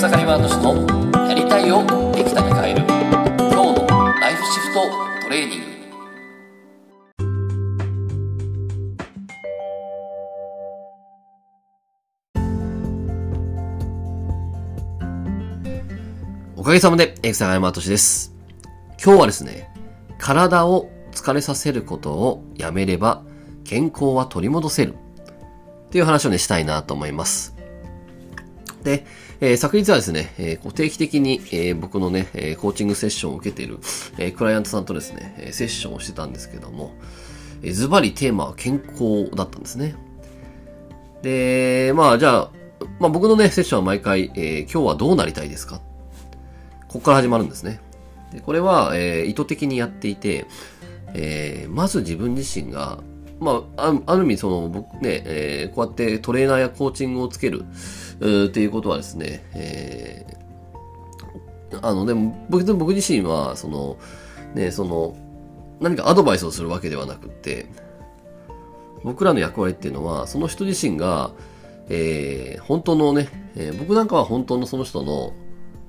草刈ワード氏のやりたいをできたに変える今日のライフシフトトレーニングおかげさまで、草刈ワード氏です。今日はですね、体を疲れさせることをやめれば健康は取り戻せるっていう話をね、したいなと思います。で、えー昨日はですね、えー定期的に、えー僕のね、えーコーチングセッションを受けている、えークライアントさんとですね、えーセッションをしてたんですけども、えーズバリテーマは健康だったんですね。で、まあじゃあ、まあ僕のね、セッションは毎回、えー今日はどうなりたいですか？ここから始まるんですね。でこれは、えー意図的にやっていて、えーまず自分自身が、まあ、ある意味、その、僕ね、えーこうやってトレーナーやコーチングをつける、っていうことはですね、えーあの、でも、僕、僕自身は、その、ね、その、何かアドバイスをするわけではなくて、僕らの役割っていうのは、その人自身が、えー本当のね、えー僕なんかは本当のその人の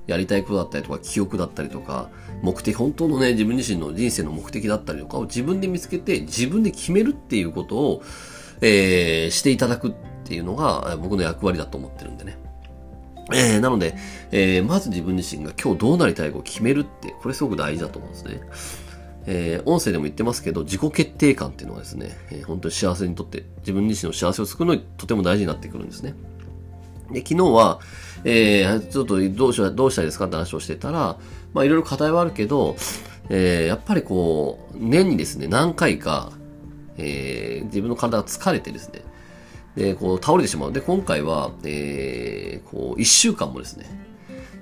やりたいことだったりとか、記憶だったりとか、目的、本当のね、自分自身の人生の目的だったりとかを自分で見つけて、自分で決めるっていうことを、えーしていただくっていうのが僕の役割だと思ってるんでね。えーなので、えーまず自分自身が今日どうなりたいかを決めるって、これすごく大事だと思うんですね。えー音声でも言ってますけど、自己決定感っていうのはですね、えー本当に幸せにとって、自分自身の幸せを作るのにとても大事になってくるんですね。で、昨日は、えー、ちょっとどうし、どうしたいですかって話をしてたら、まあいろいろ課題はあるけど、えーやっぱりこう、年にですね、何回か、えー自分の体が疲れてですね、で、こう倒れてしまう。で、今回は、えーこう、一週間もですね、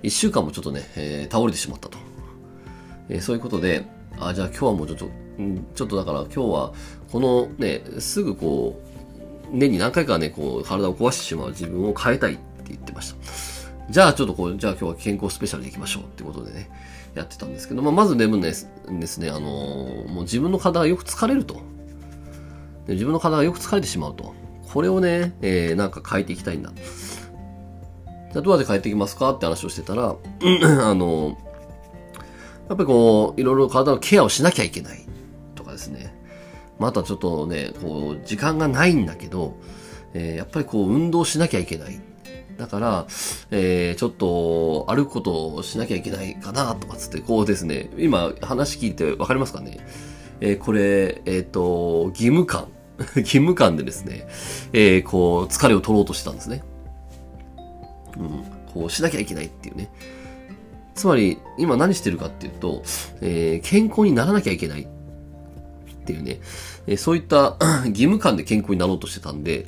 一週間もちょっとね、えー倒れてしまったと。えーそういうことで、あ、じゃあ今日はもうちょっと、んちょっとだから今日は、このね、すぐこう、年に何回かね、こう、体を壊してしまう自分を変えたいっ言ってました。じゃあちょっとこう、じゃあ今日は健康スペシャルでいきましょうってことでね、やってたんですけど、まあ、まずでもね、ですね、あのーもう自分の体がよく疲れると。で自分の体がよく疲れてしまうと。これをね、えーなんか変えていきたいんだ。じゃあどうやって変えていきますかって話をしてたら、あのーやっぱりこう、いろいろ体のケアをしなきゃいけないとかですね。またちょっとね、こう、時間がないんだけど、えーやっぱりこう、運動しなきゃいけない。だから、えーちょっと歩くことをしなきゃいけないかなとかつって、こうですね、今話聞いてわかりますかねえーこれ、えっ、と、義務感。義務感でですね、えーこう、疲れを取ろうとしてたんですね。うん、こうしなきゃいけないっていうね。つまり、今何してるかっていうと、えー健康にならなきゃいけないっていうね、えーそういった 義務感で健康になろうとしてたんで、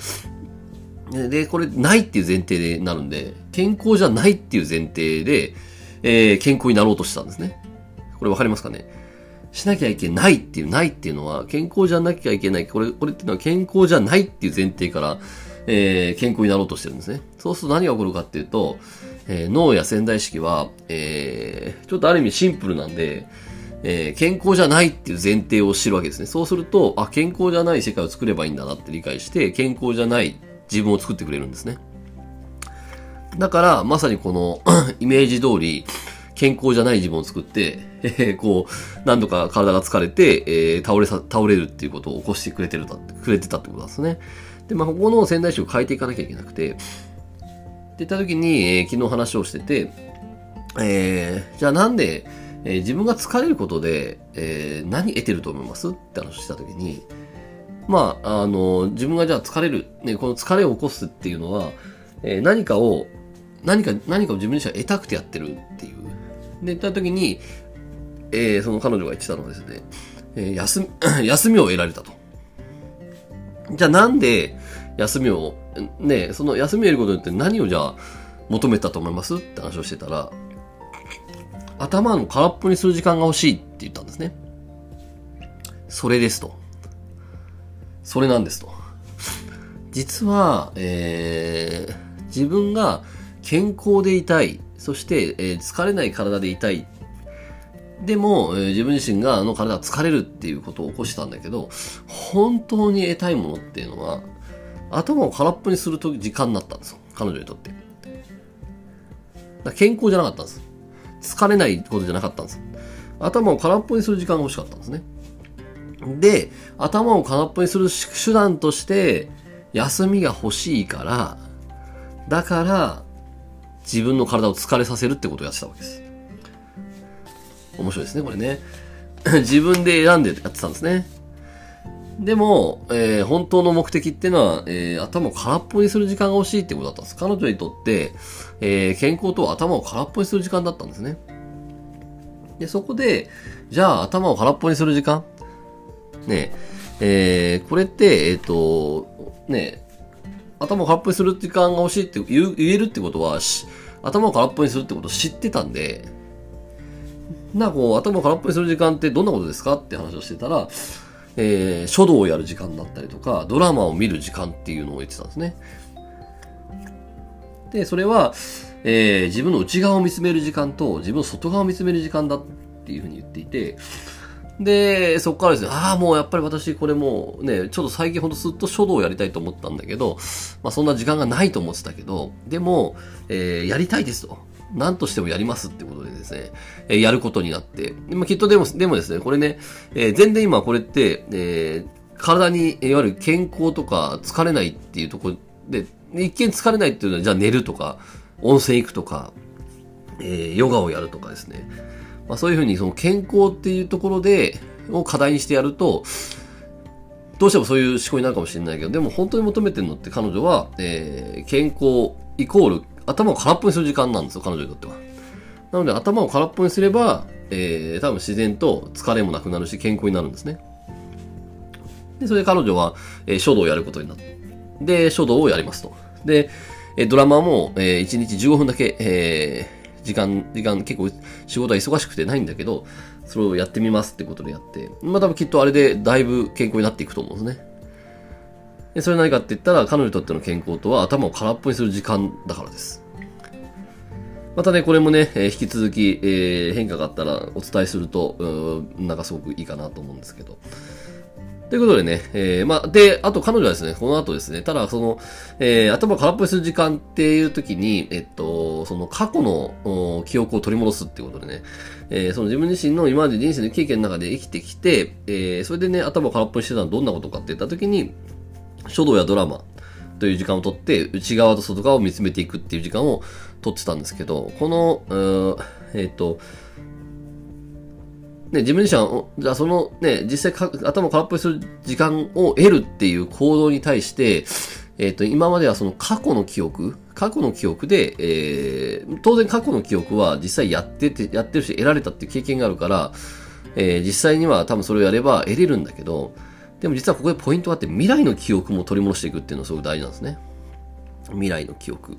で、これないっていう前提でなるんで、健康じゃないっていう前提で、えー健康になろうとしてたんですね。これわかりますかね？しなきゃいけないっていう、ないっていうのは、健康じゃなきゃいけない。これ、これっていうのは健康じゃないっていう前提から、えー健康になろうとしてるんですね。そうすると何が起こるかっていうと、えー脳や潜在意識は、えーちょっとある意味シンプルなんで、えー健康じゃないっていう前提を知るわけですね。そうすると、あ、健康じゃない世界を作ればいいんだなって理解して、健康じゃない自分を作ってくれるんですね。だから、まさにこの イメージ通り、健康じゃない自分を作って、え ーこう、何度か体が疲れて、えー倒れさ、倒れるっていうことを起こしてくれてるた、くれてたってことなんですね。で、まあ、ここの潜在意識を変えていかなきゃいけなくて、って言った時に、えー昨日話をしてて、えーじゃあなんで、えー自分が疲れることで、えー何得てると思います？って話した時に、まあ、あの、自分がじゃあ疲れる、ね、この疲れを起こすっていうのは、えー何かを、何か、何かを自分自身は得たくてやってるっていう。で、言った時に、えーその彼女が言ってたのはですね、えー休み、休みを得られたと。じゃあなんで休みを、ね、その休みを得ることによって何をじゃあ求めたと思いますって話をしてたら、頭の空っぽにする時間が欲しいって言ったんですね。それですと。それなんですと。実は、えー自分が健康でいたい、そして、えー疲れない体でいたい。でも、えー自分自身があの体が疲れるっていうことを起こしたんだけど、本当に得たいものっていうのは、頭を空っぽにすると時間になったんですよ。彼女にとって。健康じゃなかったんです。疲れないことじゃなかったんです。頭を空っぽにする時間が欲しかったんですね。で、頭を空っぽにする手段として、休みが欲しいから、だから、自分の体を疲れさせるってことをやってたわけです。面白いですね、これね。自分で選んでやってたんですね。でも、えー、本当の目的っていうのは、えー、頭を空っぽにする時間が欲しいってことだったんです。彼女にとって、えー、健康とは頭を空っぽにする時間だったんですね。で、そこで、じゃあ頭を空っぽにする時間ねえ、ー、これって、えっ、と、ね頭を空っぽにする時間が欲しいって言えるってことは、頭を空っぽにするってことを知ってたんで、なこう、頭を空っぽにする時間ってどんなことですかって話をしてたら、えー、書道をやる時間だったりとか、ドラマを見る時間っていうのを言ってたんですね。で、それは、えー、自分の内側を見つめる時間と自分の外側を見つめる時間だっていうふうに言っていて、で、そこからですね、ああ、もうやっぱり私これもうね、ちょっと最近ほんとずっと書道をやりたいと思ったんだけど、まあそんな時間がないと思ってたけど、でも、えー、やりたいですと。何としてもやりますってことでですね、えー、やることになって、まあ、きっとでも、でもですね、これね、えー、全然今これって、えー、体に、いわゆる健康とか疲れないっていうところで、一見疲れないっていうのは、じゃあ寝るとか、温泉行くとか、えー、ヨガをやるとかですね。まあ、そういうふうにその健康っていうところで、を課題にしてやると、どうしてもそういう思考になるかもしれないけど、でも本当に求めてるのって彼女は、えー、健康イコール頭を空っぽにする時間なんですよ、彼女にとっては。なので頭を空っぽにすれば、えー、多分自然と疲れもなくなるし健康になるんですね。で、それで彼女は、えー、書道をやることになって、で、書道をやりますと。で、えー、ドラマも、えー、1日15分だけ、えー、時間、時間結構仕事は忙しくてないんだけど、それをやってみますってことでやって、まあ多分きっとあれでだいぶ健康になっていくと思うんですね。でそれ何かって言ったら、彼女にとっての健康とは頭を空っぽにする時間だからです。またね、これもね、えー、引き続き、えー、変化があったらお伝えすると、なんかすごくいいかなと思うんですけど。ということでね、えー、まあ、で、あと彼女はですね、この後ですね、ただその、えー、頭空っぽにする時間っていう時に、えっと、その過去の記憶を取り戻すっていうことでね、えー、その自分自身の今まで人生の経験の中で生きてきて、えー、それでね、頭空っぽにしてたのはどんなことかって言った時に、書道やドラマという時間をとって、内側と外側を見つめていくっていう時間をとってたんですけど、この、えっ、と、ね、自分自身は、じゃあそのね、実際頭空っぽにする時間を得るっていう行動に対して、えっ、ー、と、今まではその過去の記憶、過去の記憶で、えー、当然過去の記憶は実際やってて、やってるし得られたっていう経験があるから、えー、実際には多分それをやれば得れるんだけど、でも実はここでポイントがあって、未来の記憶も取り戻していくっていうのがすごく大事なんですね。未来の記憶。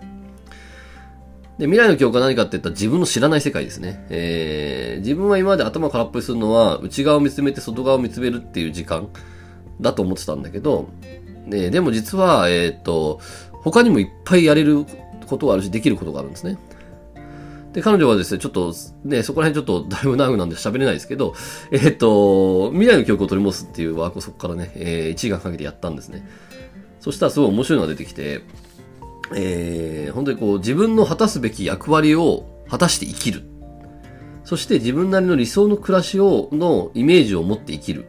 で、未来の記憶は何かって言ったら自分の知らない世界ですね。えー、自分は今まで頭空っぽにするのは、内側を見つめて外側を見つめるっていう時間だと思ってたんだけど、ね、でも実は、えー、っと、他にもいっぱいやれることがあるし、できることがあるんですね。で、彼女はですね、ちょっと、ね、そこら辺ちょっとだいぶ長くなんで喋れないですけど、えー、っと、未来の記憶を取り戻すっていうワークをそこからね、えー、1時間かけてやったんですね。そしたらすごい面白いのが出てきて、えー、本当にこう、自分の果たすべき役割を果たして生きる。そして自分なりの理想の暮らしを、のイメージを持って生きる。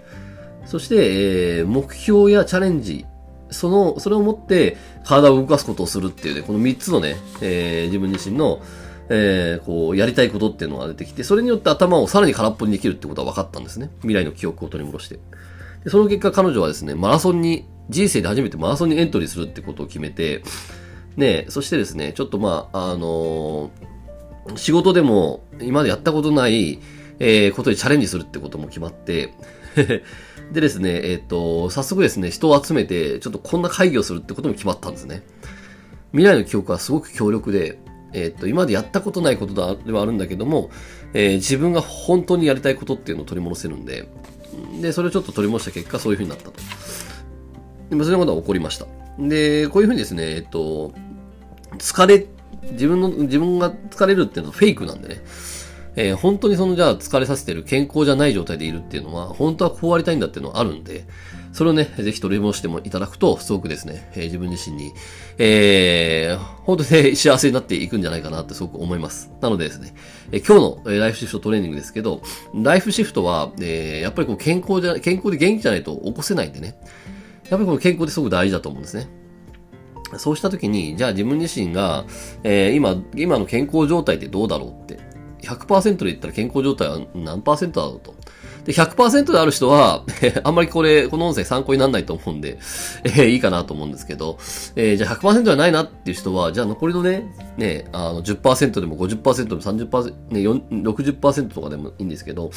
そして、えー、目標やチャレンジ、その、それを持って体を動かすことをするっていうね、この3つのね、えー、自分自身の、えー、こう、やりたいことっていうのが出てきて、それによって頭をさらに空っぽにできるってことは分かったんですね。未来の記憶を取り戻して。でその結果彼女はですね、マラソンに、人生で初めてマラソンにエントリーするってことを決めて、ね、そしてですね、ちょっとまあ、あのー、仕事でも今までやったことない、えー、ことにチャレンジするってことも決まって、でですね、えっ、ー、と、早速ですね、人を集めて、ちょっとこんな会議をするってことも決まったんですね。未来の記憶はすごく強力で、えっ、と、今までやったことないことではあるんだけども、えー、自分が本当にやりたいことっていうのを取り戻せるんで、で、それをちょっと取り戻した結果、そういう風になったと。でも、そういうことが起こりました。で、こういう風にですね、えっ、と、疲れ、自分の、自分が疲れるっていうのはフェイクなんでね。えー、本当にそのじゃあ疲れさせてる健康じゃない状態でいるっていうのは、本当はこうありたいんだっていうのはあるんで、それをね、ぜひ取り戻してもいただくと、すごくですね、えー、自分自身に、えー、本当に、ね、幸せになっていくんじゃないかなってすごく思います。なのでですね、えー、今日のライフシフトトレーニングですけど、ライフシフトは、えー、やっぱりこう健康じゃ、健康で元気じゃないと起こせないんでね、やっぱりこの健康ってすごく大事だと思うんですね。そうしたときに、じゃあ自分自身が、えー、今、今の健康状態ってどうだろうって。100%で言ったら健康状態は何パーセントだろうと。で、100%である人は、あんまりこれ、この音声参考にならないと思うんで、えー、いいかなと思うんですけど、えー、じゃあ100%じゃないなっていう人は、じゃあ残りのね、ね、あの10%でも50%でも30%、ね、60%とかでもいいんですけど、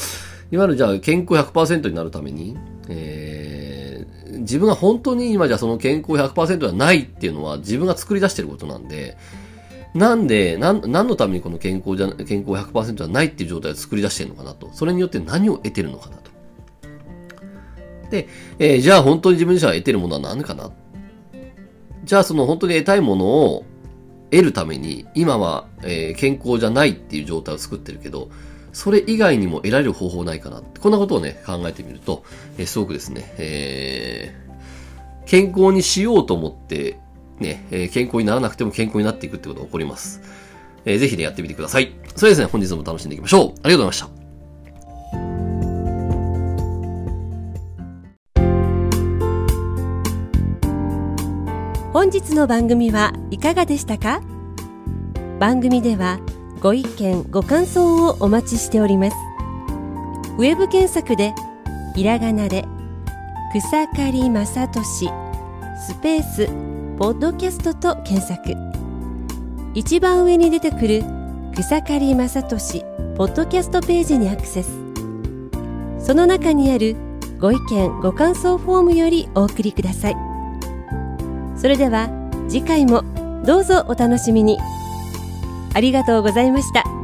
いわゆるじゃあ健康100%になるために、えー、自分が本当に今じゃその健康100%ではないっていうのは自分が作り出してることなんで、なんで、なん、何のためにこの健康じゃ、健康100%じゃないっていう状態を作り出してるのかなと。それによって何を得てるのかなと。で、えー、じゃあ本当に自分自身が得てるものは何かなじゃあその本当に得たいものを得るために、今は、えー、健康じゃないっていう状態を作ってるけど、それ以外にも得られる方法ないかなこんなことをね、考えてみると、えー、すごくですね、えー、健康にしようと思ってね、えー、健康にならなくても健康になっていくってことが起こります。えー、ぜひね、やってみてください。それですね、本日も楽しんでいきましょう。ありがとうございました。本日の番組はいかがでしたか？番組ではご意見ご感想をお待ちしております。ウェブ検索でひらがなで草刈正俊スペースポッドキャストと検索。一番上に出てくる草刈正俊ポッドキャストページにアクセス。その中にあるご意見ご感想フォームよりお送りください。それでは次回もどうぞお楽しみに。ありがとうございました。